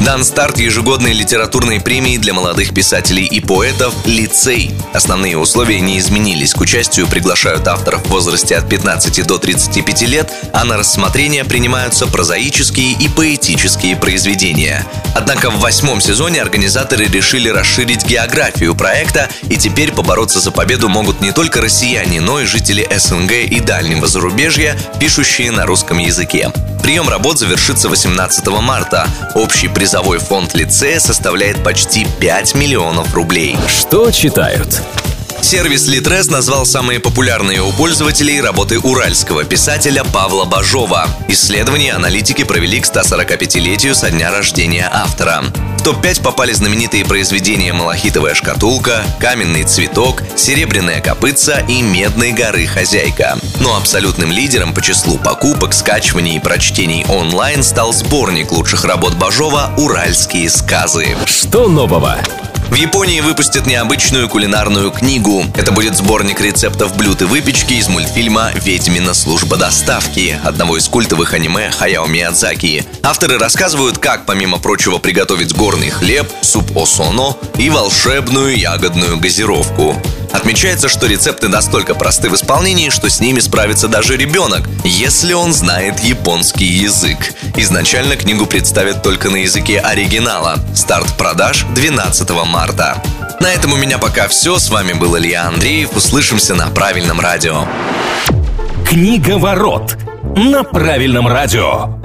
Дан старт ежегодной литературной премии для молодых писателей и поэтов «Лицей». Основные условия не изменились. К участию приглашают авторов в возрасте от 15 до 35 лет, а на рассмотрение принимаются прозаические и поэтические произведения. Однако в восьмом сезоне организаторы решили расширить географию проекта, и теперь побороться за победу могут не только россияне, но и жители СНГ и дальнего зарубежья, пишущие на русском языке. Прием работ завершится 18 марта. Общий призовой фонд лицея составляет почти 5 миллионов рублей. Что читают? Сервис Литрес назвал самые популярные у пользователей работы уральского писателя Павла Бажова. Исследование аналитики провели к 145-летию со дня рождения автора. В топ-5 попали знаменитые произведения «Малахитовая шкатулка», «Каменный цветок», «Серебряная копытца» и «Медной горы хозяйка». Но абсолютным лидером по числу покупок, скачиваний и прочтений онлайн стал сборник лучших работ Бажова «Уральские сказы». Что нового? В Японии выпустят необычную кулинарную книгу. Это будет сборник рецептов блюд и выпечки из мультфильма «Ведьмина служба доставки» одного из культовых аниме Хаяо Миядзаки. Авторы рассказывают, как, помимо прочего, приготовить горный хлеб, суп осоно и волшебную ягодную газировку. Отмечается, что рецепты настолько просты в исполнении, что с ними справится даже ребенок, если он знает японский язык. Изначально книгу представят только на языке оригинала. Старт продаж 12 марта. На этом у меня пока все. С вами был Илья Андреев. Услышимся на правильном радио. Книга ворот на правильном радио.